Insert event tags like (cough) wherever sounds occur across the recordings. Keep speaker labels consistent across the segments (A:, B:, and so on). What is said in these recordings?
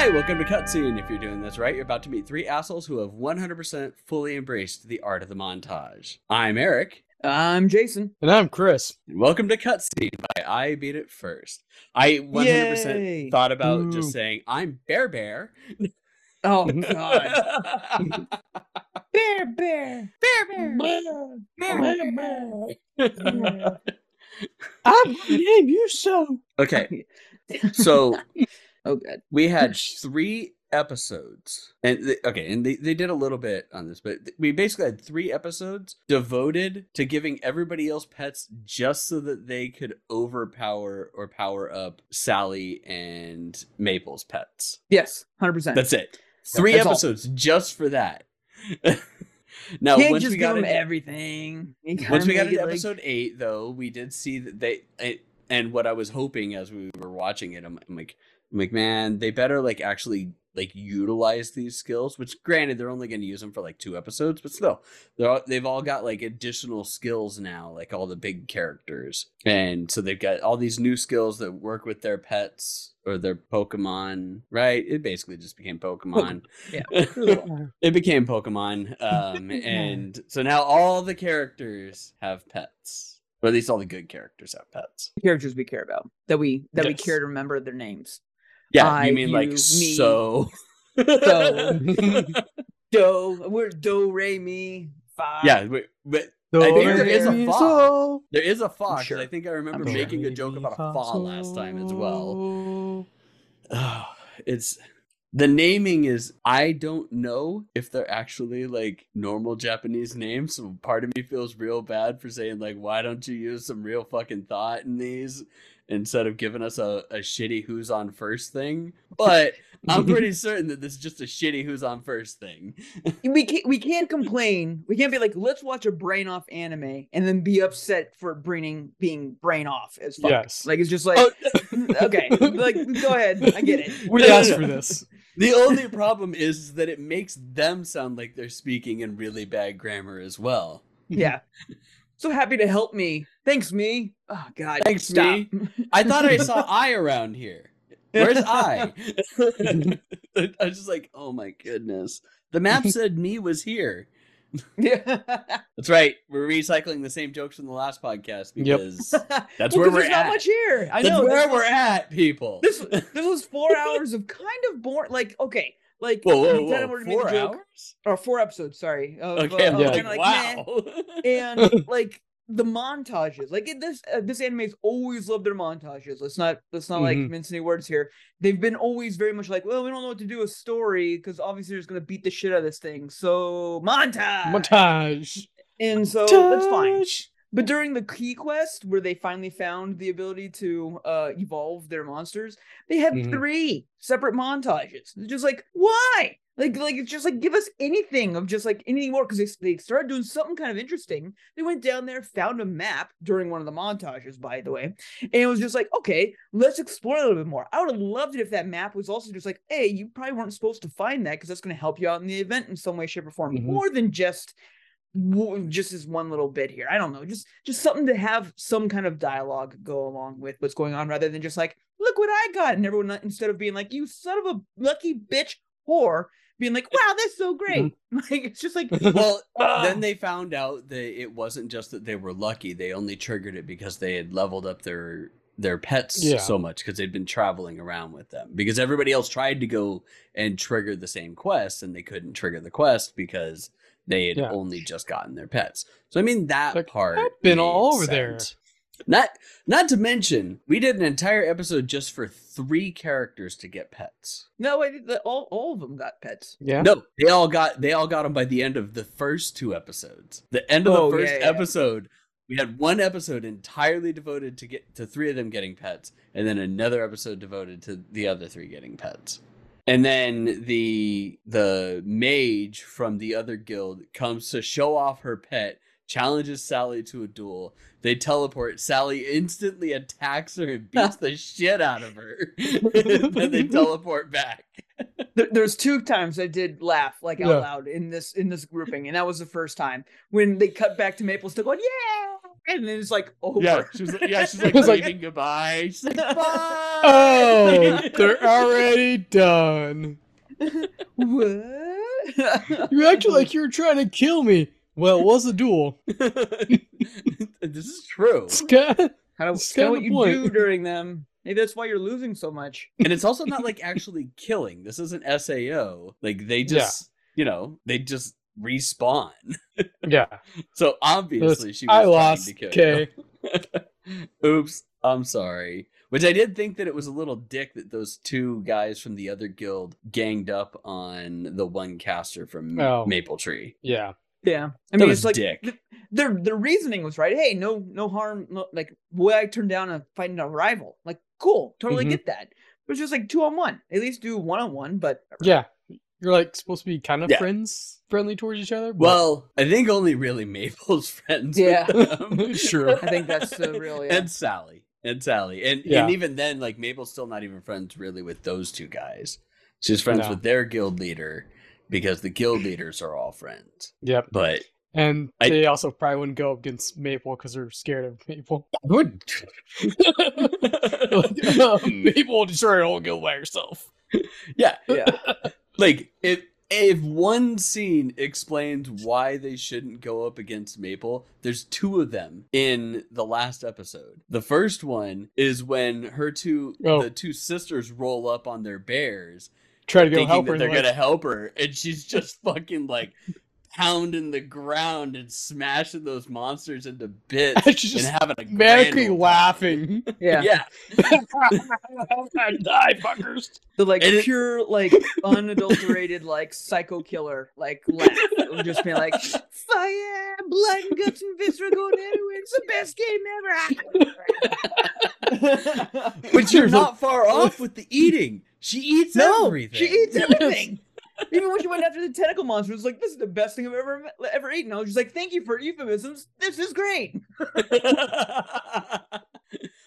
A: Hi, welcome to Cutscene. If you're doing this right, you're about to meet three assholes who have 100% fully embraced the art of the montage. I'm Eric.
B: I'm Jason.
C: And I'm Chris.
A: And welcome to Cutscene by I Beat It First. I 100%
B: Yay.
A: thought about
C: Ooh.
A: just saying, I'm Bear Bear.
B: Oh (laughs) God. (laughs) bear, bear,
A: Bear
B: bear, bear.
C: I'm (laughs) ah, gonna name you so.
A: Okay, so
B: oh God.
A: we had (laughs) three episodes and okay and they, they did a little bit on this but we basically had three episodes devoted to giving everybody else pets just so that they could overpower or power up sally and maple's pets
B: Yes, hundred percent.
A: that's it three
B: That's all.
A: episodes just for that (laughs) now
B: Can't
A: once
B: just
A: we got into,
B: everything. (laughs)
A: Once we got into
B: like-
A: episode eight though we did see that they it, and what i was hoping as we were watching it i'm, I'm like I'm like, man, they better like actually like utilize these skills. Which, granted, they're only going to use them for like two episodes, but still, they're all, they've all got like additional skills now, like all the big characters, and so they've got all these new skills that work with their pets or their Pokemon. Right? It basically just became Pokemon. (laughs)
B: yeah.
A: it became Pokemon, um, (laughs) and so now all the characters have pets, or at least all the good characters have pets.
B: characters we care about that we that we care to remember their names.
A: Yeah,
B: I,
A: you mean like
B: me.
A: so.
B: So (laughs) Do, we're Do Re Mi Fa.
A: yeah, but, but
C: Do,
A: I think
B: there
C: re,
B: is a
A: fa.
C: so.
A: there is a fa.
B: sure.
A: I think I remember
B: I'm sure.
A: making a joke about a fa last time as well. Oh, (sighs) it's the naming is I don't know if they're actually like normal Japanese names. So part of me feels real bad for saying like, why don't you use some real fucking thought in these instead of giving us a, a shitty who's on first thing? But I'm pretty (laughs) certain that this is just a shitty who's on first thing. (laughs)
B: we can't we can't complain. We can't be like, let's watch a brain off anime and then be upset for braining being brain off as fuck.
C: Yes.
B: Like it's just like
A: Oh, (laughs)
B: okay, like go ahead, I get it.
C: We
A: No, no,
C: asked for this.
A: The only problem is that it makes them sound like they're speaking in really bad grammar as well.
B: Yeah. So happy to help me. Thanks, me. Oh God.
A: Thanks,
B: stop.
A: I thought I saw (laughs) I around here. Where's I? (laughs) I was just like, oh my goodness. The map (laughs) said me was here.
B: yeah.
A: That's right. We're recycling the same jokes from the last podcast
C: Yep.
A: because
B: That's
A: where we're
B: there's not much here. I
A: that's
B: know.
A: where we're at, people.
B: This this was four hours of kind of boring. Like okay, like
A: whoa, whoa, whoa. Four
B: joke-
A: hours?
B: or four episodes. Sorry. Of,
A: Okay,
B: uh,
C: Yeah.
A: like,
B: like,
A: wow. (laughs)
B: and like the montages like it, this uh, this anime's always loved their montages let's not let's not like
C: Mhm.
B: mince any words here they've been always very much like well we don't know what to do with story because obviously they're just gonna beat the shit out of this thing so montage
C: Montage.
B: and so that's fine. But during the key quest where they finally found the ability to uh evolve their monsters they had
C: Mhm.
B: three separate montages it's just like why like like it's just like give us anything of just like anything more because they, they started doing something kind of interesting they went down there found a map during one of the montages by the way and it was just like okay let's explore a little bit more i would have loved it if that map was also just like hey you probably weren't supposed to find that because that's going to help you out in the event in some way shape or form
C: Mhm.
B: more than just just as one little bit here. I don't know, just just something to have some kind of dialogue go along with what's going on, rather than just like, look what I got, and everyone instead of being like, you son of a lucky bitch whore, being like, wow, that's so great. (laughs) Like it's just like, (laughs)
A: well, (laughs)
B: Ah.
A: then they found out that it wasn't just that they were lucky; they only triggered it because they had leveled up their their pets
C: Yeah.
A: so much because they'd been traveling around with them. Because everybody else tried to go and trigger the same quest, and they couldn't trigger the quest because they had
C: Yeah.
A: only just gotten their pets. So I mean that
C: Like,
A: part.
C: I've been all over there.
A: Not not to mention, we did an entire episode just for three characters to get pets.
B: no, I all all of them got pets.
C: Yeah.
A: No, they all got they all got them by the end of the first two episodes. The end of the
B: Oh,
A: first
B: yeah, yeah.
A: episode, we had one episode entirely devoted to get to three of them getting pets, and then another episode devoted to the other three getting pets. And then the the mage from the other guild comes to show off her pet, challenges Sally to a duel. They teleport. Sally instantly attacks her and beats the (laughs) shit out of her. (laughs) then they teleport back.
B: There, there's two times I did laugh like out
C: Yeah.
B: loud in this in this grouping, and that was the first time when they cut back to Maple still going, yeah, and then it's like over.
A: Yeah, she was yeah, she's like (laughs)
C: It was like-
A: waving goodbye. She's like, bye. (laughs)
C: Oh, (laughs) they're already done.
B: what?
C: You acted like you were trying to kill me. Well, it was a duel.
A: this is true.
C: It's kinda-
B: How do,
C: That's
B: kind of
C: kinda
B: what you
C: point.
B: do during them. Maybe that's why you're losing so much.
A: And it's also not like actually killing. This isn't SAO. Like they just, you know, they just respawn.
C: yeah. (laughs)
A: So obviously she was
C: I lost.
A: to kill
C: Okay. (laughs)
A: Oops, I'm sorry. Which I did think that it was a little dick that those two guys from the other guild ganged up on the one caster from
C: Oh.
A: Maple Tree.
C: Yeah.
B: Yeah, I mean, it's like
A: dick.
B: th- their their reasoning was right. Hey, no no harm. No, like boy, I turned down a fighting a rival. Like cool, totally
C: Mhm.
B: get that. It was just like two on one. At least do one on one. But
C: Yeah. You're like supposed to be kind of
A: Yeah.
C: friends, friendly towards each other. but-
A: Well, I think only really Maple's (laughs) friends.
B: Yeah. (laughs)
C: Sure.
B: I think that's the real. Yeah.
A: and Sally and Sally, and
C: Yeah.
A: and even then, like Maple's still not even friends really with those two guys. She's friends
C: No.
A: with their guild leader because the guild leaders are all friends.
C: Yep.
A: But
C: And
A: I-
C: they also probably wouldn't go against Maple because they're scared of Maple.
A: would
C: Like, (laughs) uh, Maple will destroy her whole guild by herself.
A: yeah,
B: yeah.
A: Like if if one scene explains why they shouldn't go up against Maple, there's two of them in the last episode. The first one is when her two
C: Oh.
A: the two sisters roll up on their bears
C: Try to go help her.
A: they're
C: they're
A: gonna help her, and she's just fucking like pounding the ground and smashing those monsters into (laughs) bits
C: She's
A: and
C: just
A: having a
C: manically
A: grand old
C: laughing. (laughs)
B: Yeah.
A: Yeah, (laughs)
C: Die, fuckers.
B: The like
A: And it-
B: pure, like unadulterated, like psycho killer, like laugh. It would just be like fire, blood and guts and viscera going everywhere. It's the best game ever.
A: but you're not far off with the eating. She eats
B: no,
A: everything.
B: she eats everything. Even when she went after the tentacle monster, it was like, "This is the best thing I've ever ever eaten." I was just like, "Thank you for euphemisms. This is great." (laughs) (laughs)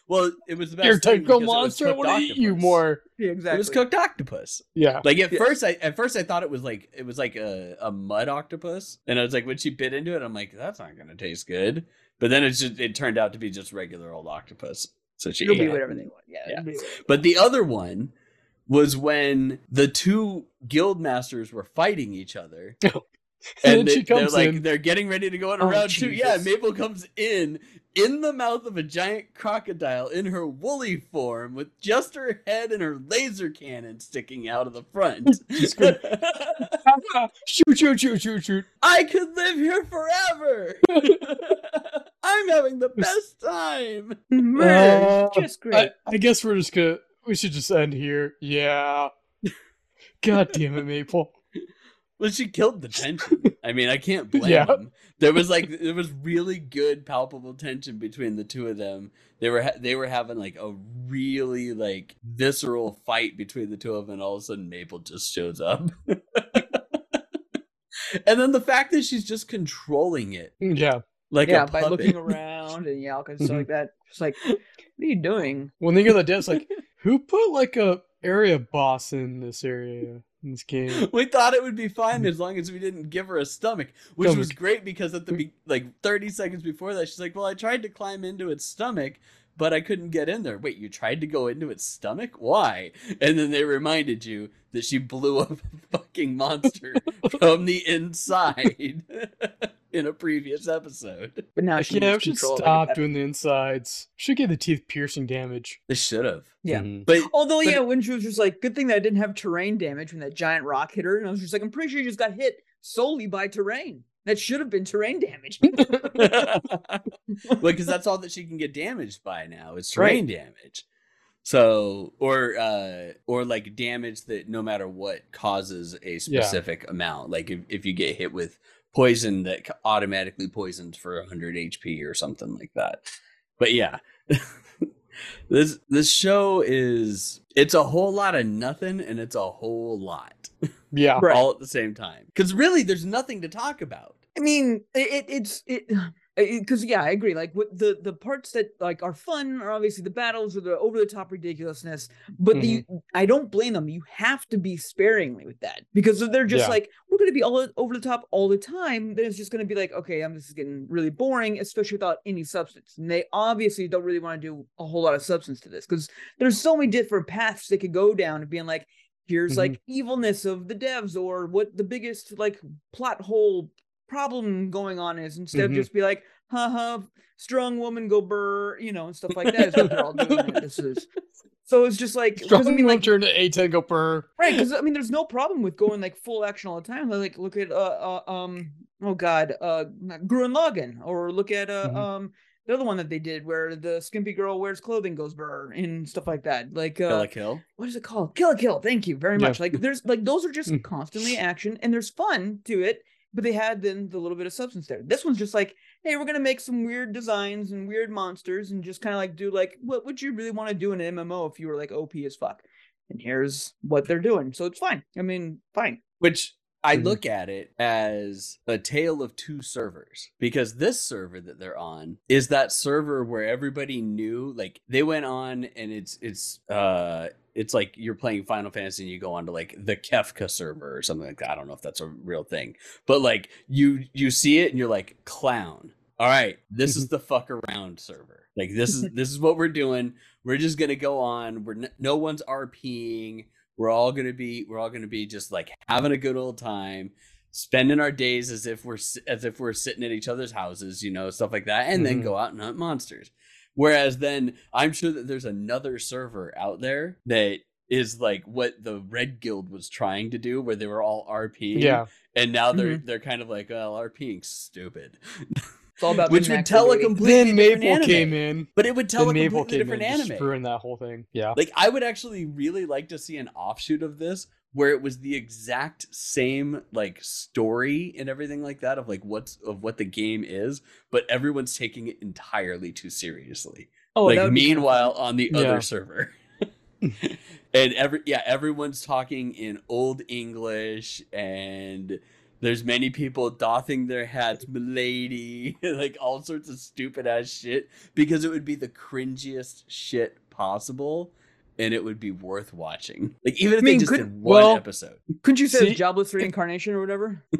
A: well, it was the best
C: Your tentacle
A: because it was
C: monster
A: cooked
C: will eat you more.
B: Yeah,
A: It was cooked octopus.
C: Yeah.
A: Like at
B: Yeah.
A: first, I at first I thought it was like it was like a, a mud octopus, and I was like, when she bit into it, I'm like, that's not gonna taste good. But then it's just it turned out to be just regular old octopus. So she
B: It'll
A: ate
B: be whatever they want. Yeah.
A: Yeah.
B: be.
A: But the other one was when the two guild masters were fighting each other.
C: And (laughs)
A: And
C: then she
A: they, are like
C: in.
A: they're getting ready to go on a
B: Oh,
A: round two. Yeah,
B: Jesus.
A: Maple comes in in the mouth of a giant crocodile in her woolly form with just her head and her laser cannon sticking out of the front. (laughs) (laughs)
C: Shoot, shoot, shoot, shoot, shoot.
A: I could live here forever. I'm having the best time.
B: Murder,
C: Uh,
B: just great.
C: I, I guess we're just gonna. We should just end here. Yeah. God damn it, Maple. (laughs)
A: Well, she killed the tension. I mean, I can't (laughs) blame
C: Yeah.
A: them. There was like there was really good palpable tension between the two of them. They were ha- they were having like a really like visceral fight between the two of them, and all of a sudden Maple just shows up. (laughs) and then the fact that she's just controlling it mm,
C: Yeah.
A: like
B: yeah,
A: a
B: by looking around and yeah, all kinds of stuff mm-hmm. like that. Just like, what are you doing?
C: When they go to the devs, like, who put like a area boss in this area in this game? (laughs)
A: we thought it would be fine hmm. as long as we didn't give her a stomach, which was great because at the hmm. be- like 30 seconds before that, she's like, "Well, I tried to climb into its stomach, but I couldn't get in there." Wait, you tried to go into its stomach? Why? And then they reminded you that she blew up a fucking monster (laughs) from the inside (laughs) in a previous episode. (laughs)
B: But now she
C: yeah, we
B: needs
C: should
B: control. like,
C: stop
B: that.
C: doing the insides. Should get the teeth piercing damage.
A: They should have.
B: Yeah.
C: Mhm.
A: But
B: Although,
A: But
B: yeah, when she was just like, good thing that I didn't have terrain damage when that giant rock hit her. And I was just like, I'm pretty sure you just got hit solely by terrain. That should have been terrain damage. (laughs) (laughs)
A: because that's all that she can get damaged by now is terrain damage. So or uh or like damage that no matter what causes a specific amount. Like if, if you get hit with poison that automatically poisons for 100 HP or something like that. But yeah. (laughs) this this show is it's a whole lot of nothing and it's a whole lot
C: Yeah.
B: Right.
A: all at the same time. Cuz really there's nothing to talk about.
B: I mean, it, it it's it. Because yeah, I agree. Like what the the parts that like are fun are obviously the battles or the over the top ridiculousness. But the I don't blame them. You have to be sparingly with that because if they're just
C: Yeah.
B: like we're gonna be all over the top all the time, then it's just gonna be like okay, I'm this is getting really boring, especially without any substance. And they obviously don't really want to do a whole lot of substance to this because there's so many different paths they could go down of being like. Here's
C: Mhm.
B: like evilness of the devs, or what the biggest like plot hole problem going on is instead
C: Mhm.
B: of just be like, haha, strong woman go burr, you know, and stuff like that is what they're all doing. This is (laughs) so it's just like 'cause,
C: Strong
B: I mean, like
C: turn to A10 go purr.
B: right because I mean, there's no problem with going like full action all the time. Like look at uh, uh um oh god uh Gurren Lagann or look at uh
C: Mhm.
B: um the other one that they did where the skimpy girl wears clothing goes burr and stuff like that. Like uh,
A: Kill la Kill.
B: what is it called? Kill la Kill. Thank you very
C: Yeah.
B: much. Like there's like those are just
C: Mm.
B: constantly action and there's fun to it, but they had then the little bit of substance there. This one's just like, hey, we're gonna make some weird designs and weird monsters and just kind of like do like what would you really want to do in an MMO if you were like OP as fuck? And here's what they're doing. So it's fine. I mean, fine.
A: Which I
C: Mhm.
A: look at it as a tale of two servers because this server that they're on is that server where everybody knew like they went on and it's it's uh it's like you're playing Final Fantasy and you go on to like the Kefka server or something like that. I don't know if that's a real thing. But like you you see it and you're like clown. All right, this is (laughs) the fuck around server. Like this is this is what we're doing. We're just going to go on. We're n- no one's RPing we're all gonna be we're all gonna be just like having a good old time spending our days as if we're as if we're sitting at each other's houses you know stuff like that and then
C: Mhm.
A: go out and hunt monsters whereas then i'm sure that there's another server out there that is like what the red guild was trying to do where they were all rping
C: Yeah.
A: and now they're mm-hmm. they're kind of like well rping stupid (laughs)
B: It's all about
A: which would tell a
B: baby.
A: completely
C: Then
A: different
C: Maple
A: anime.
C: came in.
A: but it would tell
C: Then
A: a
C: Maple
A: completely
C: came
A: different
C: in,
A: anime
C: screwing that whole thing. Yeah.
A: like I would actually really like to see an offshoot of this where it was the exact same like story and everything like that of like what's of what the game is, but everyone's taking it entirely too seriously.
B: Oh,
A: like
B: would be
A: meanwhile on the
C: Yeah.
A: other server. (laughs) and every yeah, everyone's talking in old English and there's many people doffing their hats, milady, (laughs) like all sorts of stupid ass shit because it would be the cringiest shit possible and it would be worth watching. Like even if
B: I mean,
A: they just
B: could-
A: did one
C: well,
A: episode.
B: couldn't you say
C: See-
B: jobless reincarnation or whatever? (laughs)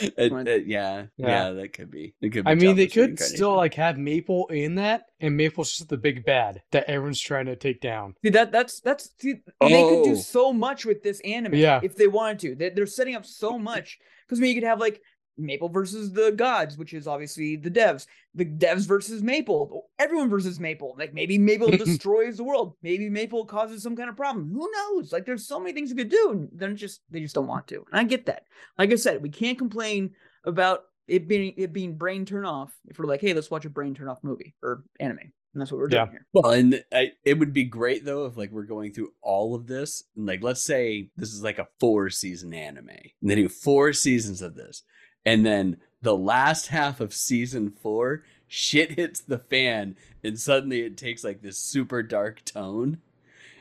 A: It- it- yeah, yeah,
C: Yeah.
A: that could be. It could be
C: I mean, they could still like have Maple in that, and Maple's just the big bad that everyone's trying to take down.
B: See that that's that's see, they could
A: Oh.
B: do so much with this anime
C: Yeah.
B: if they wanted to. They, they're setting up so much because I mean you could have like Maple versus the gods, which is obviously the devs. The devs versus Maple. Everyone versus Maple. Like maybe Maple (laughs) destroys the world. Maybe Maple causes some kind of problem. Who knows? Like there's so many things you could do. And they're just they just don't want to. And I get that. Like I said, we can't complain about it being it being brain turn off if we're like, hey, let's watch a brain turn off movie or anime. And that's what we're doing
C: Yeah.
B: here.
A: Well, and I, it would be great though if like we're going through all of this, and like let's say this is like a four season anime, and they do four seasons of this, and then the last half of season four, shit hits the fan, and suddenly it takes like this super dark tone,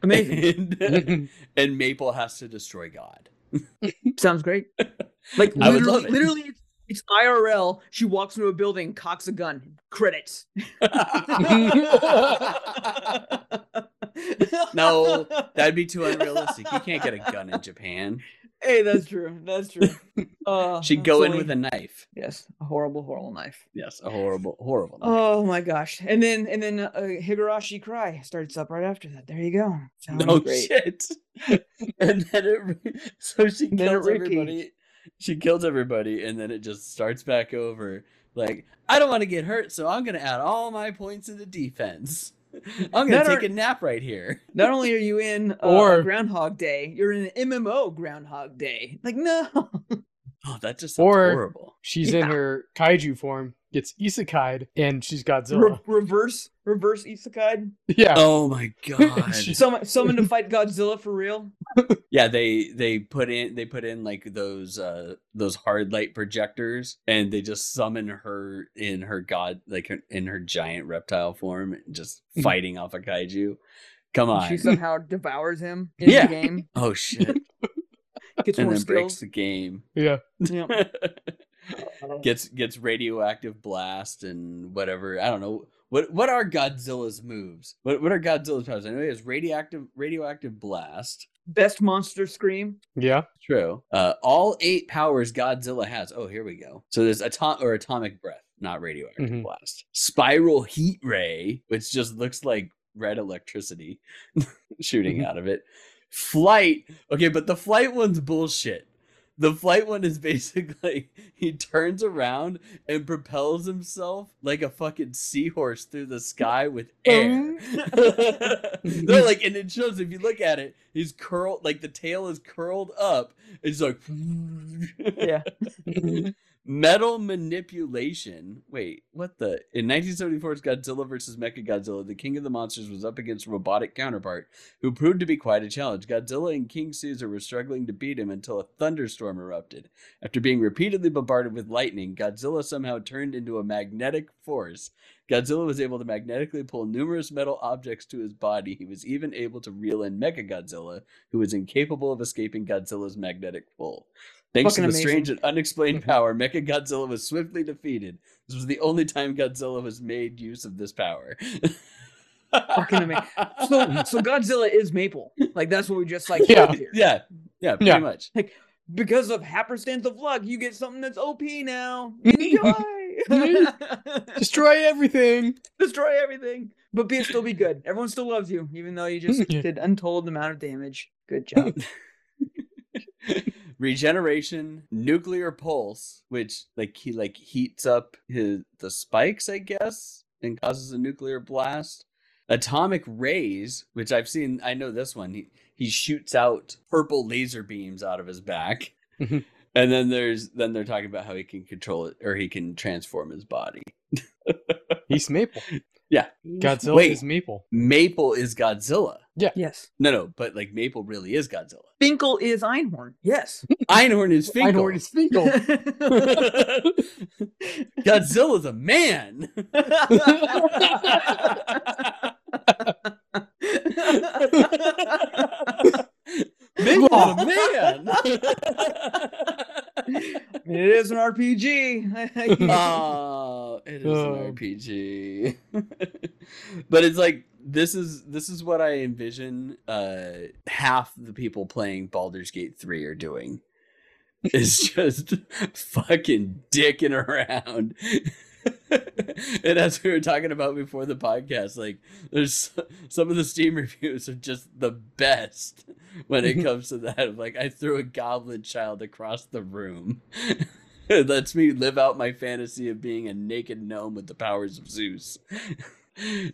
B: Amazing.
A: and, (laughs) (laughs) and Maple has to destroy God. (laughs)
B: Sounds great. Like literally,
A: it.
B: literally, it's, it's IRL. She walks into a building, cocks a gun. Credits.
A: no, that'd be too unrealistic. You can't get a gun in Japan.
B: Hey, that's true. That's true. (laughs) Uh,
A: She'd go in with a knife.
B: yes, a horrible, horrible knife.
A: Yes, a horrible, horrible. knife.
B: Oh my gosh! And then and then uh, Higurashi Cry starts up right after that. There you go. Sounds
A: no
B: great.
A: shit. (laughs) and then it, (laughs) so she kills everybody. She kills everybody, and then it just starts back over. Like I don't want to get hurt, so I'm gonna add all my points into defense. (laughs) I'm gonna
B: Not
A: take
B: our-
A: a nap right here. (laughs)
B: Not only are you in uh,
C: Or-
B: Groundhog Day, you're in an MMO Groundhog Day. Like no. (laughs)
A: Oh, that just sounds
C: Or-
A: horrible.
C: She's
B: Yeah.
C: in her kaiju form, gets isekai'd, and she's
B: Re-
C: Godzilla.
B: reverse reverse isekai.
C: yeah.
A: Oh my (laughs) god.
B: Summon summon to fight Godzilla for real. (laughs)
A: yeah, they they put in they put in like those uh those hard light projectors, and they just summon her in her god like her, in her giant reptile form, just
C: Mhm.
A: fighting off a kaiju. Come
B: And
A: on.
B: She somehow devours him in
A: Yeah.
B: the game.
A: Oh shit! (laughs)
B: Gets
A: and
B: more
A: then breaks the game.
C: Yeah.
B: Yeah.
A: Gets gets radioactive blast and whatever. I don't know. What what are Godzilla's moves? What what are Godzilla's powers? I know he has radioactive radioactive blast.
B: Best monster scream.
C: Yeah.
A: True. Uh, all eight powers Godzilla has. Oh, here we go. So there's atom or atomic breath, not radioactive
C: Mhm.
A: blast. Spiral heat ray, which just looks like red electricity (laughs) shooting
C: Mhm.
A: out of it. Flight. Okay, but the flight one's bullshit. The flight one is basically (laughs) he turns around and propels himself like a fucking seahorse through the sky with air. They're (laughs) (laughs) like, and it shows if you look at it, he's curled, like the tail is curled up. It's like,
B: Yeah.
A: metal manipulation. Wait, what the? In 1974's Godzilla vs. Mechagodzilla, the king of the monsters was up against a robotic counterpart who proved to be quite a challenge. Godzilla and King Caesar were struggling to beat him until a thunderstorm erupted. After being repeatedly bombarded with lightning, Godzilla somehow turned into a magnetic force. Godzilla was able to magnetically pull numerous metal objects to his body. He was even able to reel in Mechagodzilla, who was incapable of escaping Godzilla's magnetic pull. Thanks
B: Fucking
A: to the
B: amazing.
A: strange and unexplained (laughs) power, Mechagodzilla was swiftly defeated. This was the only time Godzilla was made use of this power. (laughs)
B: Fucking amazing. So so Godzilla is Maple. Like that's what we just like
C: Yeah.
B: here.
A: yeah, yeah, pretty
C: Yeah.
A: much.
B: Because of happenstance of luck, you get something that's OP now. (laughs) Enjoy. (laughs)
C: Destroy everything.
B: Destroy everything, but be still be good. Everyone still loves you, even though you just (laughs)
C: Yeah.
B: did untold amount of damage. Good job.
A: Regeneration, nuclear pulse, which like he like heats up his the spikes, I guess, and causes a nuclear blast. Atomic rays, which I've seen, I know this one. He he shoots out purple laser beams out of his back.
C: Mhm.
A: And then there's then they're talking about how he can control it or he can transform his body. (laughs)
C: He's Maple.
A: Yeah.
C: Godzilla
A: Wait.
C: is Maple.
A: Maple is Godzilla. Yeah.
B: Yes.
A: No, no, but like Maple really is Godzilla.
B: Finkel is Einhorn. Yes. (laughs)
A: Einhorn is Finkel.
C: Einhorn is Finkel. (laughs)
A: Godzilla's a man. Maple's a man. (laughs)
B: it is an RPG.
A: oh, (laughs) it is
C: Oh.
A: an RPG. but it's like this is this is what I envision uh half the people playing Baldur's Gate 3 are doing. Is (laughs) just fucking dicking around. (laughs) and as we were talking about before the podcast, like there's (laughs) some of the Steam reviews are just the best when it (laughs) comes to that. Of like I threw a goblin child across the room. it lets me live out my fantasy of being a naked gnome with the powers of Zeus.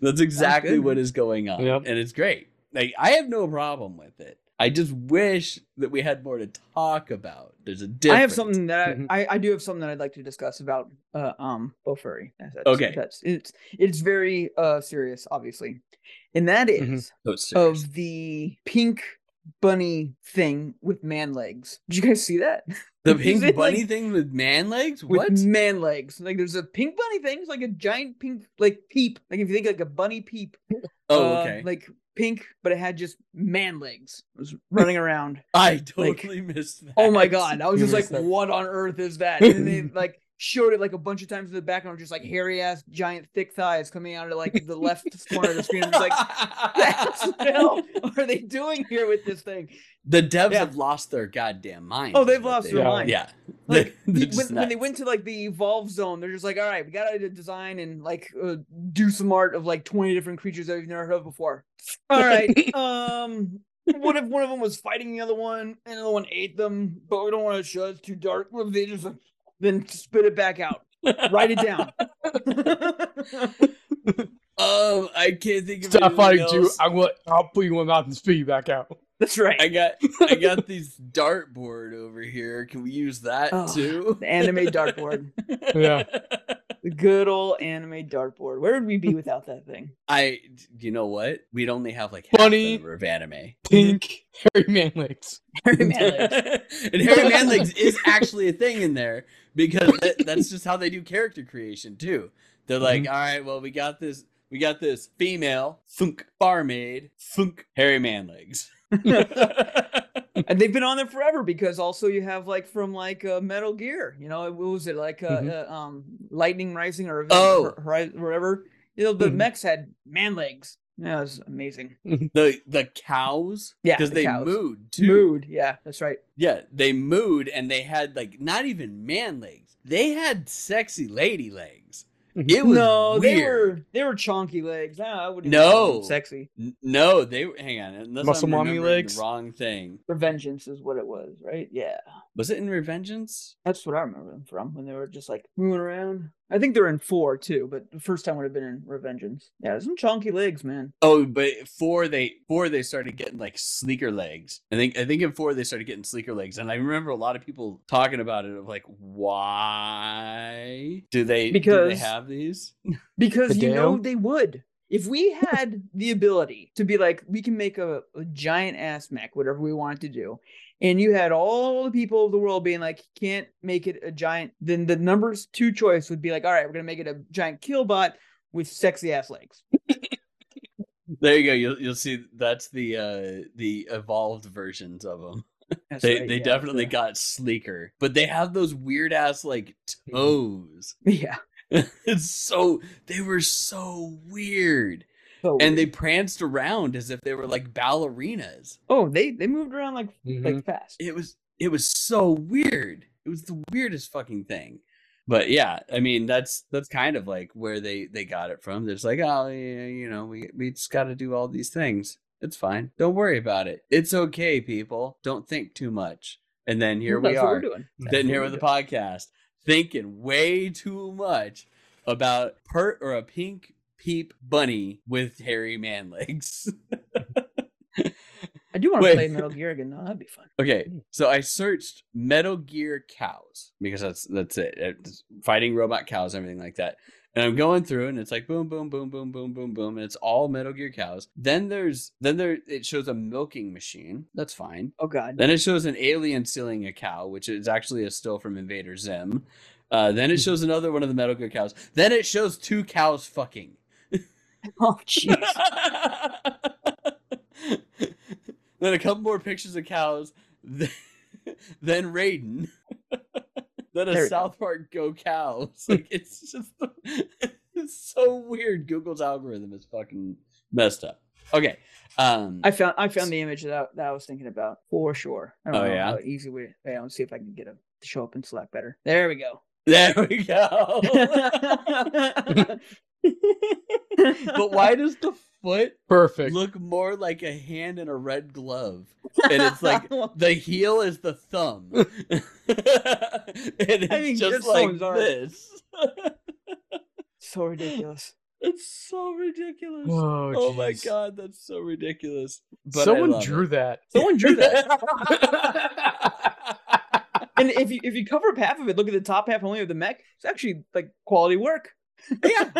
A: That's exactly
B: good,
A: what is going on.
C: Yep.
A: And it's great. Like I have no problem with it. I just wish that we had more to talk about. There's a difference.
B: I have something that I. I, I do have something that I'd like to discuss about uh um Bofuri. That's, that's-
A: Okay.
B: That's it's it's very uh serious, obviously. And that is
C: Mhm.
A: Oh,
B: of the pink bunny thing with man legs. Did you guys see that?
A: the (laughs) pink
B: it,
A: bunny
B: like,
A: thing with man legs.
B: With
A: What?
B: man legs. Like there's a pink bunny thing, it's like a giant pink like peep. Like if you think like a bunny peep.
A: oh,
B: uh,
A: okay.
B: like pink, but it had just man legs. It was running around. (laughs)
A: I totally missed that.
B: Oh my god! I was
C: You
B: just like,
C: that.
B: "What on earth is that?" (laughs) And then they like showed it like a bunch of times in the background, just like hairy ass, giant, thick thighs coming out of like the left (laughs) corner of the screen. I'm like, (laughs) "What the hell are they doing here with this thing?"
A: the devs
B: Yeah.
A: have lost their goddamn mind.
B: Oh, they've lost
A: they
B: their
A: are.
B: mind.
A: Yeah.
B: Like
A: They're
B: the-
A: just
B: when, when they went to like the evolve zone, they're just like, "All right, we got to design and like uh, do some art of like 20 different creatures that we've never heard of before." All right, (laughs) um. What if one of them was fighting the other one and the other one ate them, but we don't want to show it's too dark? What if they just like, then spit it back out? Write it down. (laughs)
A: Um, I can't think of
C: Stop
A: anything
C: fighting you. I'm gonna, I'll put you in my mouth and spit you back out.
B: That's right.
A: I got I got these dartboard over here. Can we use that
B: Oh,
A: too?
B: the anime dartboard.
C: Yeah. (laughs)
B: The good old anime dartboard. Where would we be (laughs) without that thing?
A: I you know what? We'd only have like half
C: Funny.
A: the of anime.
C: Pink hairy man legs.
B: Hairy (laughs) man legs.
A: and hairy Manlegs is actually a thing in there because that, that's just how they do character creation too. They're like,
C: Mhm.
A: all right, well, we got this, we got this female thunk barmaid thunk hairy man legs. (laughs)
B: and they've been on there forever because also you have like from like uh, Metal Gear, you know, what was it like uh,
C: Mhm.
B: uh, um Lightning Rising or
A: Oh.
B: Whatever. You know, the
C: Mhm.
B: mechs had man legs. Yeah, it was amazing. (laughs)
A: the the cows
B: Yeah,
A: because
B: the
A: they
B: cows.
A: mooed too
B: Mood, yeah, that's right.
A: yeah they mooed and they had like not even man legs they had sexy lady legs Mm-hmm. it was
B: no, they were they were chonky legs. I, I wouldn't even call them
A: No.
B: sexy.
A: No they were hang on
C: Muscle
A: I'm
C: mommy legs?
A: the wrong thing
B: Revengeance is what it was, right? Yeah.
A: Was it in revengeance
B: That's what I remember them from when they were just like moving around. I think they're in four too, but the first time would have been in Revengeance. Yeah, some chonky legs, man.
A: oh but four they four they started getting like sleeker legs i think i think in four they started getting sleeker legs and i remember a lot of people talking about it of like why do they do they have these (laughs)
B: Because you know they would. If we had the ability to be like, we can make a, a giant ass mech, whatever we want to do, and you had all the people of the world being like, can't make it a giant, then the numbers two choice would be like, all right, we're gonna make it a giant killbot with sexy ass legs.
A: There you go. You'll you'll see that's the uh the evolved versions of them.
B: That's
A: They
B: right,
A: they
B: yeah,
A: definitely
B: the-
A: got sleeker, but they have those weird ass like toes. (laughs)
B: yeah. (laughs)
A: it's so they were so weird,
B: So
A: and they pranced around as if they were like ballerinas.
B: oh they they moved around like
C: Mhm.
B: like fast.
A: It was it was so weird. It was the weirdest fucking thing. But yeah, I mean that's that's kind of like where they they got it from. There's like, oh, yeah, you know, we we just got to do all these things. It's fine. Don't worry about it. It's okay, people. Don't think too much. And then here we
B: That's we're
A: are,
B: doing. That's
A: sitting here with the podcast, thinking way too much about pert or a pink peep bunny with hairy man legs. (laughs)
B: I do want to
A: Wait.
B: play Metal Gear again. though. that'd be fun.
A: Okay, hmm. so I searched Metal Gear cows because that's that's it. It's fighting robot cows, everything like that. And I'm going through, and it's like boom, boom, boom, boom, boom, boom, boom, and it's all Metal Gear cows. Then there's then there it shows a milking machine. That's fine.
B: Oh god.
A: Then it shows an alien stealing a cow, which is actually a still from Invader Zim. Uh, then it shows another one of the Metal Gear cows. Then it shows two cows fucking. (laughs)
B: Oh jeez. (laughs)
A: then a couple more pictures of cows. Then, (laughs) then Raiden. Then a
B: There.
A: South Park Go Cows. (laughs) Like it's just (laughs) it's so weird. Google's algorithm is fucking messed up. Okay. Um
B: I found I found the image that, that I was thinking about for sure. I don't
A: Oh,
B: know
A: yeah?
B: how easy way. Yeah, let's see if I can get it to show up in Slack better. There we go.
A: there we go. (laughs) but why does the foot
C: Perfect.
A: look more like a hand in a red glove? (laughs) And it's like the heel is the thumb. (laughs) (laughs) and it's
B: I mean,
A: just like
B: so
A: this.
B: so ridiculous.
A: it's so ridiculous.
C: Oh,
A: Oh, my god, that's so ridiculous. But
C: Someone drew
A: it.
C: that.
B: Someone drew that. and if you if you cover up half of it, look at the top half only of the mech. It's actually like quality work.
A: yeah.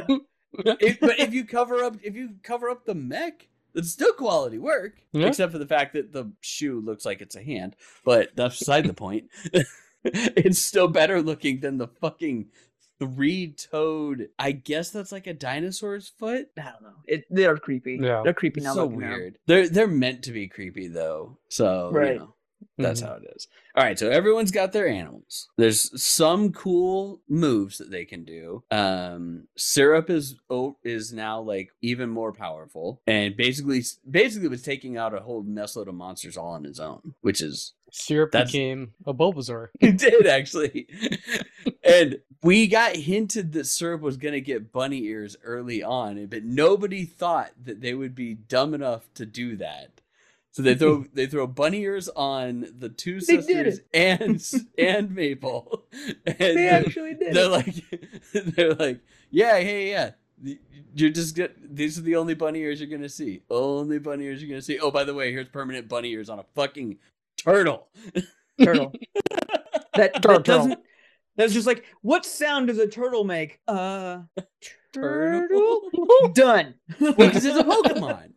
A: If- but if (laughs) you cover up if you cover up the mech, it's still quality work.
C: Yeah.
A: Except for the fact that the shoe looks like it's a hand. But that's beside the point. (laughs) it's still better looking than the fucking three-toed. I guess that's like a dinosaur's foot.
B: I don't know. It they're creepy.
C: Yeah.
B: They're creepy now.
A: so
B: looking at 'em.
A: weird. They're they're meant to be creepy though. So you
B: Right.
A: know, that's
C: Mhm.
A: how it is. All right, so everyone's got their animals. There's some cool moves that they can do. Um, Syrup is oh, is now like even more powerful, and basically basically was taking out a whole messload of monsters all on his own, which is
C: Syrup
A: That's-
C: became a Bulbasaur. (laughs)
A: he did actually. (laughs) and we got hinted that Syrup was going to get bunny ears early on, but nobody thought that they would be dumb enough to do that. So they throw they throw bunny ears on the two
B: They
A: sisters and (laughs) and Maple, and
B: They actually did.
A: they're like (laughs) they're like yeah hey yeah. You're just get these are the only bunny ears you're gonna see. Only bunny ears you're gonna see. Oh, by the way, here's permanent bunny ears on a fucking turtle. (laughs)
B: turtle. that,
C: Turtle.
B: that doesn't. That's just like, what sound does a turtle make? Uh, turtle. Done.
A: Well, because it's a Pokemon.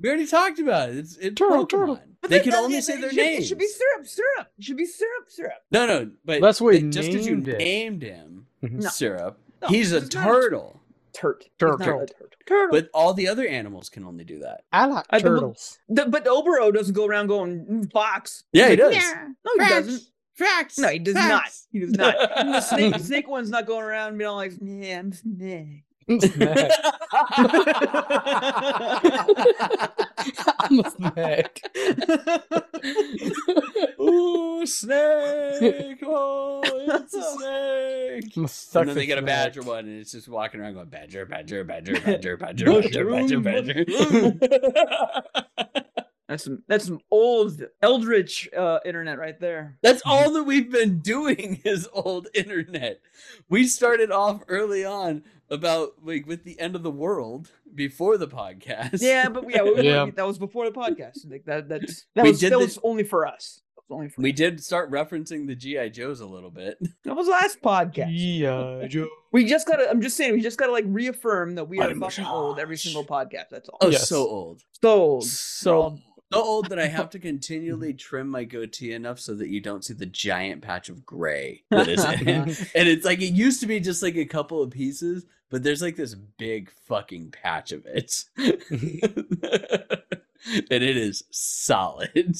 A: We already talked about it. It's it's
C: Turtle,
A: Pokemon.
C: turtle.
B: But
A: They can only
B: it-
A: say
B: it
A: their
B: should-
A: names.
B: It should be syrup, syrup. It should be syrup, syrup.
A: No, no, but
C: That's what he
A: they- just because you
C: named it.
A: named him
C: Mhm.
B: No.
A: syrup,
B: No,
A: he's a
B: it's not.
A: turtle.
B: turt. He's
C: Turtle.
B: turtle. Turtle.
A: But all the other animals can only do that.
C: I like
B: I- the-
C: turtles.
B: The- but Oboro doesn't go around going "Mm, fox.
A: Yeah,
B: He's
A: he
B: like,
A: does.
B: "Nah." No, he doesn't.
A: Facts.
B: No, he does not. He does not. (laughs) The snake, snake one's not going around being all like, "Yeah, I'm snake."
C: Snack. I'm a snack. (laughs)
A: Ooh, snake! Oh, it's a (laughs) snake!
C: I'm a
A: And
C: sucker
A: then they get a
C: snack.
A: badger one, and it's just walking around going badger, badger, badger, (laughs) badger, badger, badger, badger,
B: Mushroom,
A: badger.
B: That's some that's some old eldritch uh, internet right there.
A: That's all that we've been doing is old internet. We started off early on about like with the end of the world before the podcast.
B: Yeah, but yeah, we, we-
C: Yeah.
B: that was before the podcast. Like that that's (laughs) that
A: We
B: was that
A: the-
B: was only for us. Only for
A: we did start referencing the GI Joes a little bit. (laughs)
B: that was last podcast.
C: Yeah, Joe.
B: We just gotta. I'm just saying. We just gotta like reaffirm that we are
A: Body
B: fucking old every single podcast. That's all.
A: Oh,
C: Yes.
A: so old.
B: So old.
A: So so old that I have to continually (laughs) trim my goatee enough so that you don't see the giant patch of gray (laughs) that is in it. And it's like it used to be just like a couple of pieces, but there's like this big fucking patch of it. (laughs) and it is solid.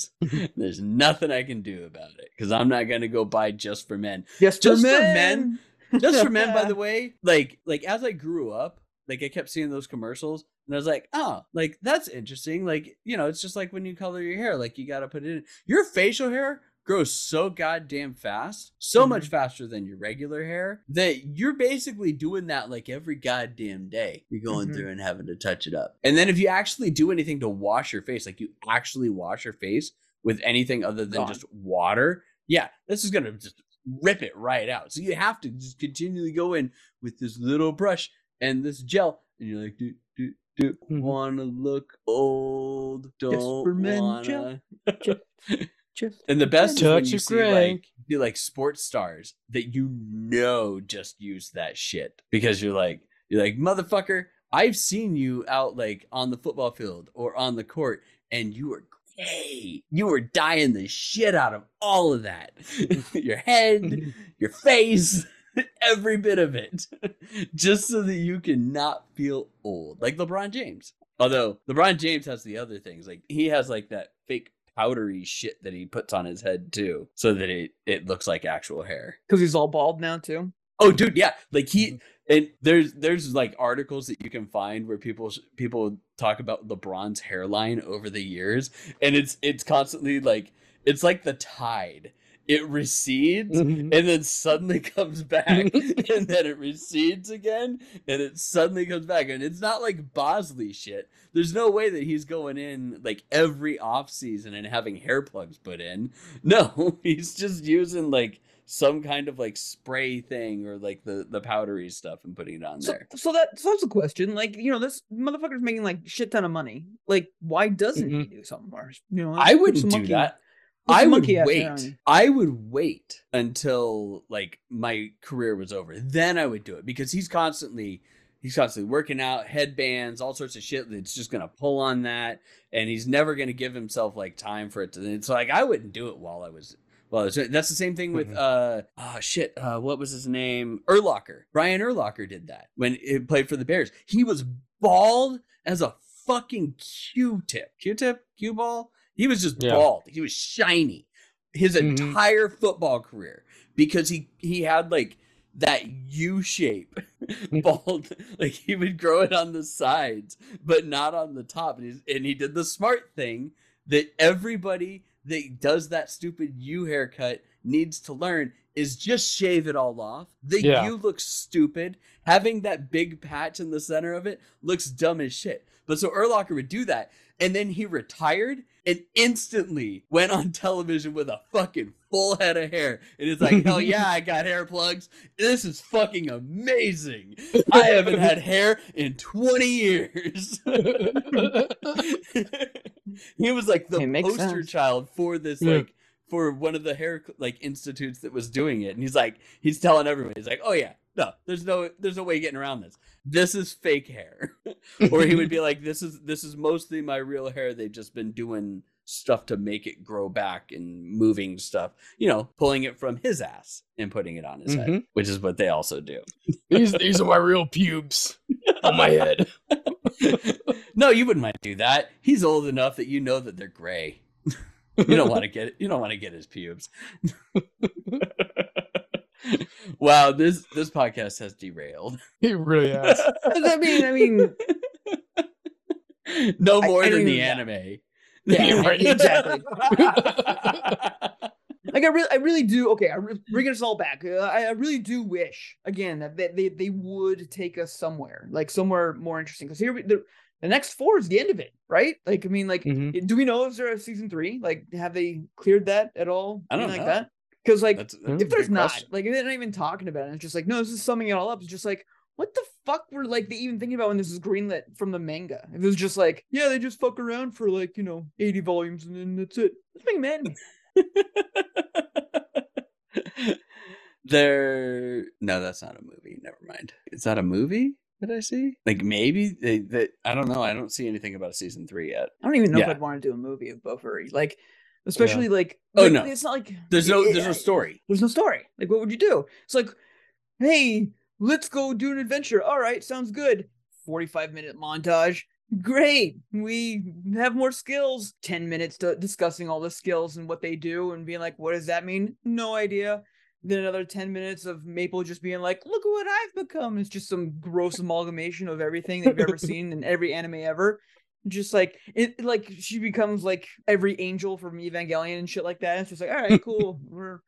A: There's nothing I can do about it because I'm not gonna go buy just for men.
B: Just,
A: Just
B: for
A: for
B: men.
A: Just for men, by the way, like like as I grew up, like I kept seeing those commercials and I was like, oh, like that's interesting. Like, you know, it's just like when you color your hair, like you gotta put it in. Your facial hair grows so goddamn fast, so much faster than your regular hair, that you're basically doing that like every goddamn day. You're going
B: Mhm.
A: through and having to touch it up. And then if you actually do anything to wash your face, like you actually wash your face with anything other than
B: Gone.
A: just water, yeah, this is gonna just rip it right out. So you have to just continually go in with this little brush and this gel, and you're like, do do do,
C: Mhm.
A: wanna look old? Don't
B: for men
A: wanna.
B: Just- (laughs) Just
A: And the best is when you
C: of
A: see
C: gray.
A: like see like sports stars that you know just use that shit because you're like you're like motherfucker. I've seen you out like on the football field or on the court, and you were great. You were dying the shit out of all of that. (laughs) your head, your face, (laughs) every bit of it, (laughs) just so that you can not feel old, like LeBron James. Although LeBron James has the other things, like he has like that fake powdery shit that he puts on his head too, so that it it looks like actual hair.
B: because he's all bald now too.
A: Oh, dude, yeah, like he mm-hmm. and there's there's like articles that you can find where people people talk about LeBron's hairline over the years, and it's it's constantly like it's like the tide. It recedes
C: Mhm.
A: and then suddenly comes back (laughs) and then it recedes again and it suddenly comes back and it's not like bosley shit there's no way that he's going in like every off season and having hair plugs put in (laughs) no he's just using like some kind of like spray thing or like the the powdery stuff and putting it on
B: So,
A: there
B: so that solves the question. Like, you know, this motherfucker's making like shit ton of money. Like, why doesn't he do something more? You know,
A: Mm-hmm. i wouldn't do
B: monkey-
A: that I would wait. I would wait until like my career was over. Then I would do it because he's constantly he's constantly working out, headbands, all sorts of shit that's just gonna pull on that, and he's never gonna give himself like time for it to. It's like I wouldn't do it while I was. Well, that's the same thing with
C: Mhm.
A: uh oh shit uh what was his name Urlacher Brian Urlacher did that when he played for the Bears he was bald as a fucking Q-tip Q-tip Q ball he was just
C: Yeah.
A: bald he was shiny his
C: Mhm.
A: entire football career because he he had like that U shape (laughs) bald like he would grow it on the sides but not on the top and, he's, and he did the smart thing that everybody that does that stupid U haircut needs to learn is just shave it all off. The
C: Yeah.
A: U looks stupid. Having that big patch in the center of it looks dumb as shit. But so Urlacher would do that, and then he retired and instantly went on (laughs) television with a fucking full head of hair. And it's like, hell yeah, I got hair plugs. This is fucking amazing. I haven't had hair in 20 years. (laughs) (laughs) he was like the poster
B: sense.
A: child for this
C: Yeah.
A: like for one of the hair like institutes that was doing it and he's like he's telling everybody he's like oh yeah no there's no there's no way getting around this this is fake hair (laughs) or he would be like this is this is mostly my real hair they've just been doing stuff to make it grow back and moving stuff, you know, pulling it from his ass and putting it on his head,
C: Mhm.
A: which is what they also do.
C: These these are my real pubes on my head. (laughs)
A: no, you wouldn't mind do that. He's old enough that you know that they're gray. (laughs) You don't (laughs) want to get you don't want to get his pubes. (laughs) wow, this this podcast has derailed.
C: He really has. (laughs)
B: I mean, I mean,
A: no more
B: I
A: than
B: don't
A: the
B: even-
A: anime.
B: Yeah,
C: Right.
B: exactly. Like I really, I really do. Okay, I re- bringing us all back. Uh, I, I really do wish again that they, they would take us somewhere, like somewhere more interesting. Because here, we, the the next four is the end of it, right? Like, I mean, like,
C: Mhm.
B: do we know if there's a season three? Like, have they cleared that at all?
A: I don't know.
B: like that. Because like,
A: That's, that's
B: if there's not,
A: question.
B: like, if they're not even talking about it, it's just like, no, this is summing it all up. It's just like, what the fuck were like they even thinking about when this is greenlit from the manga? If it was just like, yeah, they just fuck around for like, you know, 80 volumes and then that's it. Let's make an anime. (laughs)
A: there no that's not a movie never mind is that a movie that i see like maybe they, that i don't know i don't see anything about a season three yet
B: I don't even know
A: Yeah.
B: if I'd want to do a movie of Bofuri. Like, especially like,
A: Oh,
B: like,
A: no.
B: it's not like
A: there's no there's no story
B: There's no story. Like, what would you do? It's like, hey, let's go do an adventure. All right, sounds good. 45 minute montage. Great. We have more skills. 10 minutes to discussing all the skills and what they do and being like, what does that mean? No idea. Then another 10 minutes of Maple just being like, look what I've become. It's just some gross amalgamation of everything that you've ever (laughs) seen in every anime ever. Just like it like she becomes like every angel from Evangelion and shit like that. It's just like, all right, cool. We're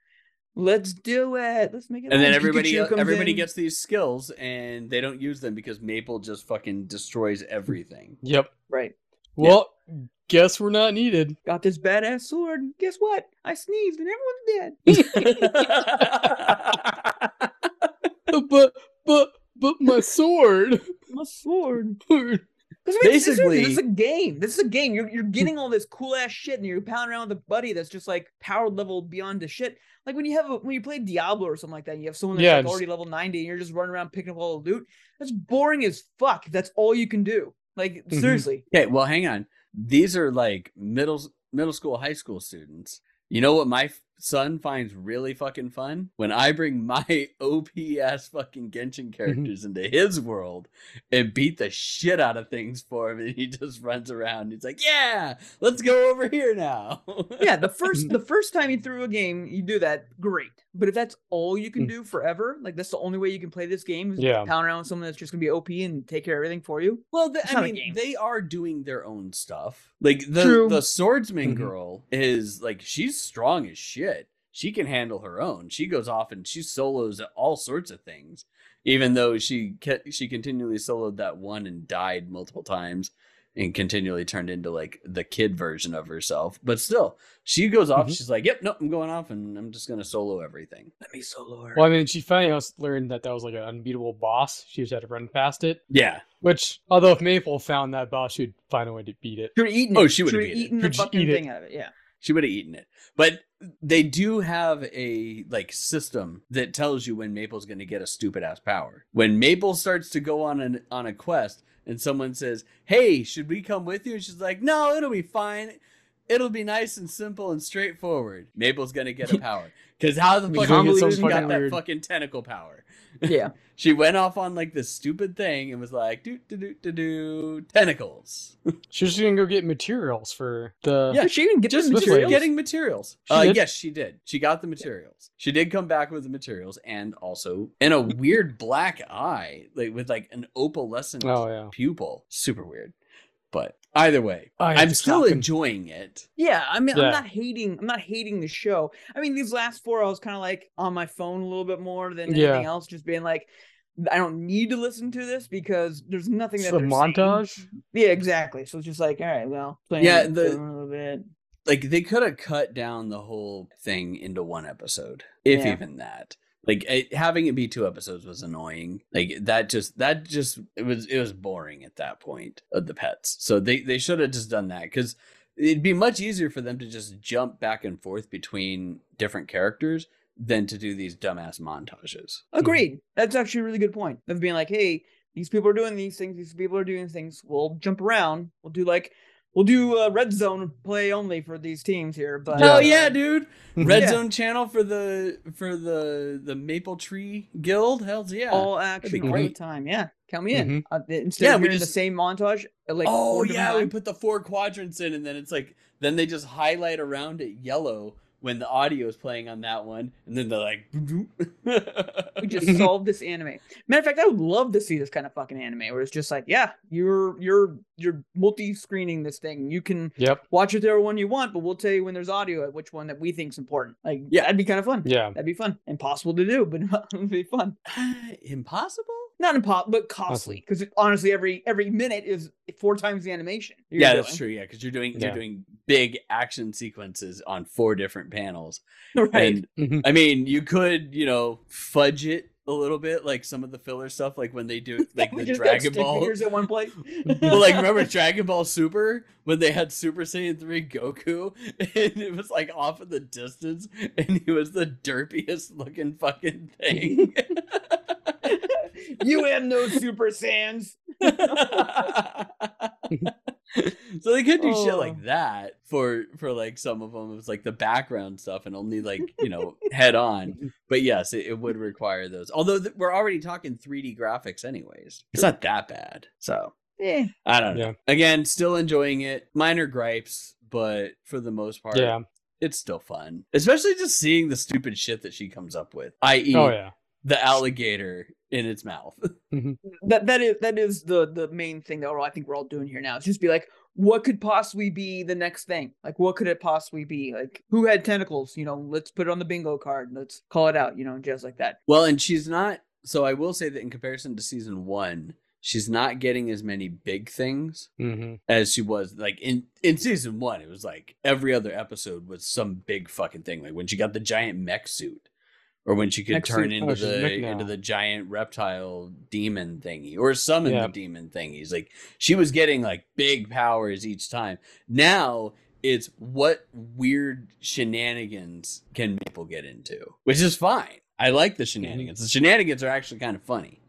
B: let's do it. Let's make it.
A: and then everybody everybody
B: in.
A: gets these skills and they don't use them because maple just fucking destroys everything
C: Yep.
B: right.
C: Well, guess we're not needed.
B: Got this badass sword. and Guess what? I sneezed and everyone's dead. (laughs) (laughs)
C: But but but my sword.
B: My sword. (laughs) Because I mean, seriously, this is a game. This is a game. You're you're getting all this cool ass shit, and you're pounding around with a buddy that's just like power level beyond the shit. Like when you have a, when you play Diablo or something like that, and you have someone that's
C: Yeah,
B: like already level ninety, and you're just running around picking up all the loot. That's boring as fuck. That's all you can do. Like
C: Mhm.
B: seriously.
A: okay well hang on these are like middle middle school high school students you know what my son finds really fucking fun when i bring my (laughs) OP ass fucking genshin characters into his world and beat the shit out of things for him and he just runs around he's like yeah let's go over here now (laughs)
B: Yeah, the first (laughs) the first time you threw a game, you do that, great. But if that's all you can
C: Mm.
B: do forever, like that's the only way you can play this game is
C: Yeah.
B: pound around with someone that's just gonna be OP and take care of everything for you.
A: Well, the, I mean, they are doing their own stuff. Like the
B: True.
A: the swordsman
C: Mhm.
A: girl is like she's strong as shit. She can handle her own. She goes off and she solos all sorts of things. Even though she ke- she continually soloed that one and died multiple times and continually turned into like the kid version of herself. But still, she goes off.
C: Mhm.
A: She's like, "Yep, nope, I'm going off and I'm just gonna solo everything."
B: Let me solo her.
C: Well, I mean, she finally learned that that was like an unbeatable boss. She just had to run past it.
A: Yeah,
C: Which, although if Maple found that boss, she'd find a way to beat it.
B: Should have eaten
A: Oh, she would've eaten it.
B: eaten the
C: Should just
B: fucking
C: eat it.
B: thing out of it. Yeah.
A: She would have eaten it. But they do have a like system that tells you when Maple's going to get a stupid ass power. When Maple starts to go on an on a quest and someone says, "Hey, should we come with you?" and she's like, "No, it'll be fine. It'll be nice and simple and straightforward." Maple's going to get a (laughs) power cuz how the fuck
C: we get some
A: did she got
C: fucking
A: that fucking tentacle power?
B: Yeah. (laughs)
A: She went off on like this stupid thing and was like, "Do do do do do tentacles." (laughs)
C: She was just gonna go get materials for the.
A: Yeah, she
B: Did she even get
A: just
B: materials?
C: way.
A: getting materials.
C: She
A: uh,
C: did?
A: yes, she did. She got the materials. She did come back with the materials, and also in a weird black eye, like with like an opalescent
C: Oh yeah.
A: pupil. Super weird. But either way, oh,
C: I have
A: I'm still
C: stop
A: enjoying it.
B: Yeah, I mean,
C: Yeah.
B: I'm not hating. I'm not hating the show. I mean, these last four, I was kind of like on my phone a little bit more than
C: Yeah.
B: anything else, just being like, I don't need to listen to this because there's nothing
C: It's
B: that
C: the
B: they're saying.
C: montage.
B: Yeah, exactly. So it's just like, all right, well, playing
A: Yeah, the-
B: a little bit.
A: Like they could have cut down the whole thing into one episode, if
B: Yeah.
A: even that. Like it, having it be two episodes was annoying. Like that just that just it was it was boring at that point of the pets. So they they should have just done that because it'd be much easier for them to just jump back and forth between different characters than to do these dumbass montages.
B: Agreed. That's actually a really good point of being like, hey, these people are doing these things. These people are doing things. We'll jump around. We'll do like We'll do uh, red zone play only for these teams here. But
A: Hell
B: uh,
A: yeah, dude! (laughs) Red
B: Yeah.
A: Zone channel for the for the the Maple Tree Guild. Hell's yeah!
B: all action all the
A: great.
B: time. Yeah, count me in.
C: Mhm.
B: Uh, instead
A: Yeah,
B: of
A: we
B: hearing
A: just-
B: the same montage, like
A: oh
B: four different
A: yeah, we put the four quadrants in, and then it's like then they just highlight around it yellow when the audio is playing on that one, and then they're like,
B: we (laughs) just solved this anime. Matter of fact, I would love to see this kind of fucking anime where it's just like, yeah, you're you're you're multi-screening this thing. You can
C: Yep.
B: watch it whichever one you want, but we'll tell you when there's audio at which one that we think's important. Like,
A: Yeah.
B: that'd be kind of fun.
C: Yeah.
B: That'd be fun. Impossible to do, but (laughs) it'd be fun.
A: Uh, impossible.
B: Not impossible, but costly. Because honestly, every every minute is four times the animation. you're
A: Yeah, that's true. Yeah, because you're doing
C: Yeah.
A: you're doing big action sequences on four different panels. (laughs)
B: right.
A: And
C: Mhm.
A: I mean, you could, you know, fudge it a little bit, like some of the filler stuff, like when they do (laughs) like
B: We
A: the
B: just got
A: Dragon
B: stick
A: Ball.
B: figures at one place. (laughs)
A: well, like remember Dragon Ball Super when they had Super Saiyan 3 Goku and it was like off in the distance and he was the derpiest looking fucking thing.
B: You have no super sands. (laughs)
A: so they could do shit
B: Oh.
A: like that for for like some of them. It was like the background stuff and only like you know head on. (laughs) But yes, it, it would require those. Although th- we're already talking 3D graphics, anyways. It's not that bad. So
B: Eh,
A: I don't know.
C: Yeah.
A: Again, still enjoying it. Minor gripes, but for the most part,
C: Yeah.
A: it's still fun. Especially just seeing the stupid shit that she comes up with, i.e.,
C: Oh yeah.
A: The alligator in its mouth. (laughs)
B: that that is that is the the main thing that I think we're all doing here now. It's just be like, what could possibly be the next thing? Like, what could it possibly be? Like, who had tentacles? You know, let's put it on the bingo card. Let's call it out. You know, just like that.
A: Well, and she's not. So I will say that in comparison to season one, she's not getting as many big things
C: hmm
A: as she was. Like in in season one, it was like every other episode was some big fucking thing. Like when she got the giant mech suit, or when she could
B: Mech
A: turn into the into the giant reptile demon thingy, or summon
C: Yeah.
A: the demon thingies. Like she was getting like big powers each time. Now. It's what weird shenanigans can people get into, which is fine. I like the shenanigans. The shenanigans are actually kind of funny.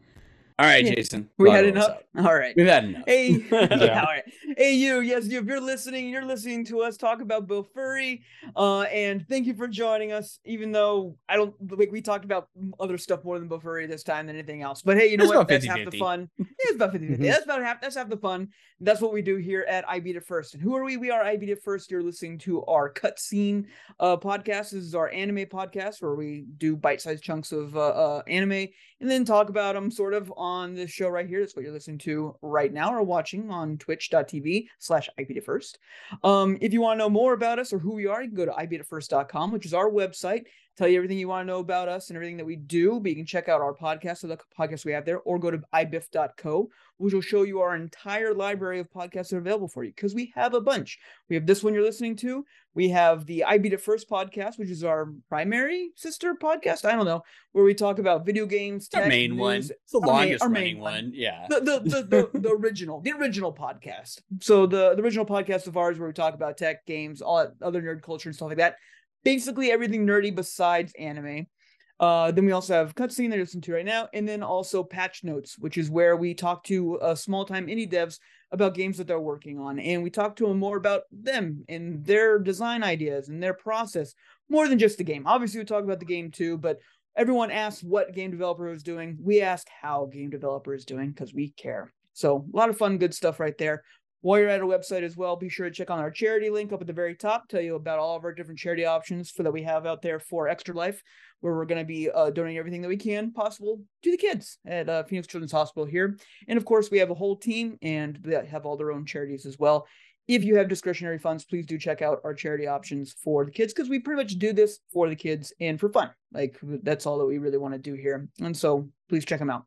A: All right, Jason.
B: We had
A: throttle
B: enough.
A: up.
B: All right.
A: We've had enough.
B: Hey, (laughs) (laughs)
C: Yeah.
B: all right. Hey, you. Yes, you. If you're listening, you're listening to us talk about Bofuri. Uh, and thank you for joining us. Even though I don't like, we talked about other stuff more than Bofuri this time than anything else. But hey, you know
A: It's
B: what?
A: about
B: That's half the
A: 50-50.
B: fun. Yeah, it's about 50
C: Mhm.
B: That's about half. That's half the fun. That's what we do here at I Beat It First. And who are we? We are I Beat It First. You're listening to our cutscene uh podcast. This is our anime podcast where we do bite-sized chunks of uh, uh anime and then talk about them sort of on this show right here. That's what you're listening to right now or watching on twitch.tv slash IBeatItFirst. Um, if you want to know more about us or who we are, you can go to IBeatItFirst.com, which is our website. Tell you everything you want to know about us and everything that we do. But you can check out our podcast, so the podcast we have there, or go to ibiff.co, which will show you our entire library of podcasts that are available for you because we have a bunch. We have this one you're listening to. We have the I Beat It First podcast, which is our primary sister podcast. I don't know, where we talk about video games,
A: Our
B: tech,
A: main one. It's the
B: our
A: longest
B: main
A: running
B: one.
A: one. Yeah.
B: the the the, the, the (laughs) original the original podcast so the, the original podcast of ours where we talk about tech games all that other nerd culture and stuff like that basically everything nerdy besides anime uh then we also have cutscene that you're listening to right now and then also patch notes which is where we talk to uh, small time indie devs about games that they're working on and we talk to them more about them and their design ideas and their process more than just the game obviously we talk about the game too but everyone asks what game developer is doing. We ask how game developer is doing because we care. So a lot of fun, good stuff right there. While you're at our website as well, be sure to check on our charity link up at the very top. Tell you about all of our different charity options for that we have out there for Extra Life, where we're going to be uh, donating everything that we can possible to the kids at uh, Phoenix Children's Hospital here. And of course, we have a whole team and they have all their own charities as well. If you have discretionary funds, please do check out our charity options for the kids because we pretty much do this for the kids and for fun. Like that's all that we really want to do here. And so please check them out.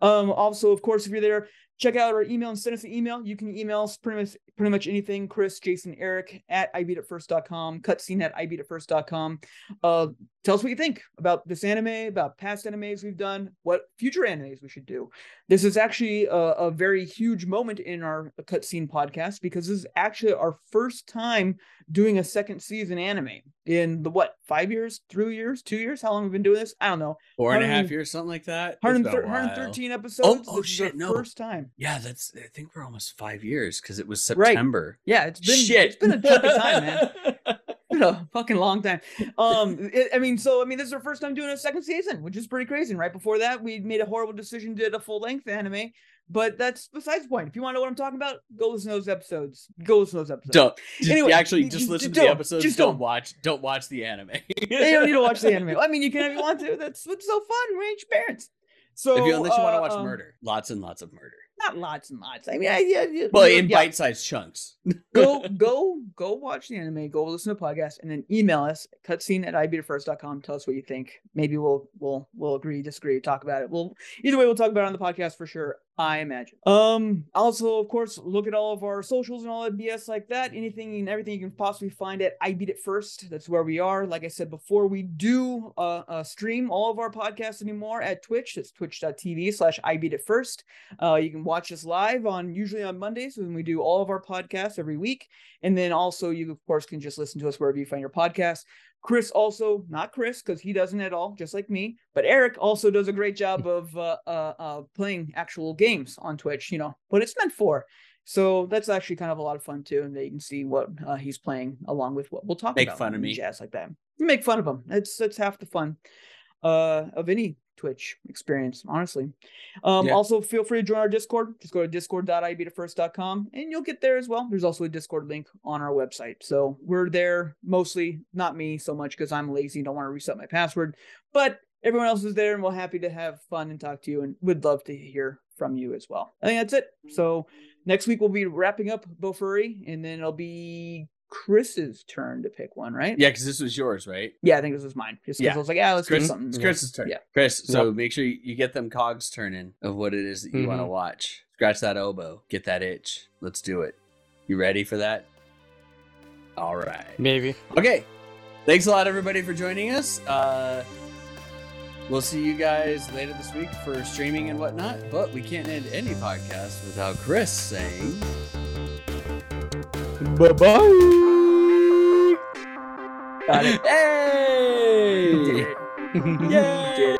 B: Um, also, of course, if you're there, check out our email and send us an email. You can email us pretty much pretty much anything. Chris, Jason, Eric at ibeatitfirst.com, cutscene at ibeatitfirst.com. Uh, tell us what you think about this anime, about past animes we've done, what future animes we should do. This is actually a, a very huge moment in our cutscene podcast because this is actually our first time doing a second season anime. In the what five years, three years, two years. How long we've we been doing this? I don't know.
A: Four and a half years, something like that. It's
B: 100
A: been a while.
B: 113 episodes.
A: oh,
B: is
A: shit, no.
B: first time.
A: Yeah, that's. I think we're almost five years because it was September. Right.
B: Yeah, it's been
A: Shit,
B: it's been a chunk of time, man. It's (laughs) been a fucking long time. Um, it, I mean, so I mean, this is our first time doing a second season, which is pretty crazy. And right before that, we made a horrible decision, did a full length anime. But that's besides the point. If you want to know what I'm talking about, go listen to those episodes. Go listen to those episodes.
A: Don't just-
B: Anyway,
A: actually just listen to the episodes.
B: Just
A: don't
B: don't.
A: watch. Don't watch the anime. (laughs)
B: you don't need to watch the anime. (laughs) I mean, you can if you want to. That's what's so fun. Range parents. So
A: if you unless you want to
B: uh,
A: watch
B: um,
A: murder, lots and lots of murder.
B: not lots and lots. I mean, I, yeah, yeah,
A: Well, in
B: yeah.
A: bite-sized chunks. (laughs)
B: go go go watch the anime go listen to the podcast and then email us cutscene at ibtfirst.com tell us what you think maybe we'll we'll we'll agree disagree talk about it we'll either way we'll talk about it on the podcast for sure i imagine. Um also of course look at all of our socials and all that bs like that. Anything and everything you can possibly find at i beat it first. That's where we are. Like i said before we do uh, uh stream all of our podcasts anymore at twitch. It's twitch.tv slash i beat it first. Uh, you can watch us live on usually on Mondays when we do all of our podcasts every week. And then also you of course can just listen to us wherever you find your podcast. Chris also, not Chris, because he doesn't at all, just like me, but Eric also does a great job of uh, uh, uh, playing actual games on Twitch, you know, what it's meant for. So that's actually kind of a lot of fun too, and they can see what uh, he's playing along with what we'll talk
A: Make
B: about.
A: Make fun of me.
B: jazz like that. Make fun of him. That's that's half the fun uh, of any Twitch experience, honestly. Um,
A: Yeah.
B: Also, feel free to join our Discord. Just go to discord.ibeatitfirst.com and you'll get there as well. There's also a Discord link on our website. So we're there mostly, not me so much because I'm lazy and don't want to reset my password, but everyone else is there and we're happy to have fun and talk to you and would love to hear from you as well. I think that's it. So next week we'll be wrapping up Bofuri and then it'll be Chris's turn to pick one, right?
A: Yeah, because this was yours, right?
B: Yeah, I think this was mine. Just because
A: Yeah.
B: I was like, yeah, let's do something.
A: it's Chris's turn.
B: Yeah.
A: Chris, so
C: Yep.
A: make sure you, you get them cogs turning of what it is that you want to watch. Scratch that elbow. Get that itch. Let's do it. You ready for that? All right.
C: Maybe.
A: Okay. Thanks a lot, everybody, for joining us. Uh, we'll see you guys later this week for streaming and whatnot. But we can't end any podcast without Chris saying.
C: Bye bye.
B: Got it. (laughs)
A: Hey! Yay! (laughs)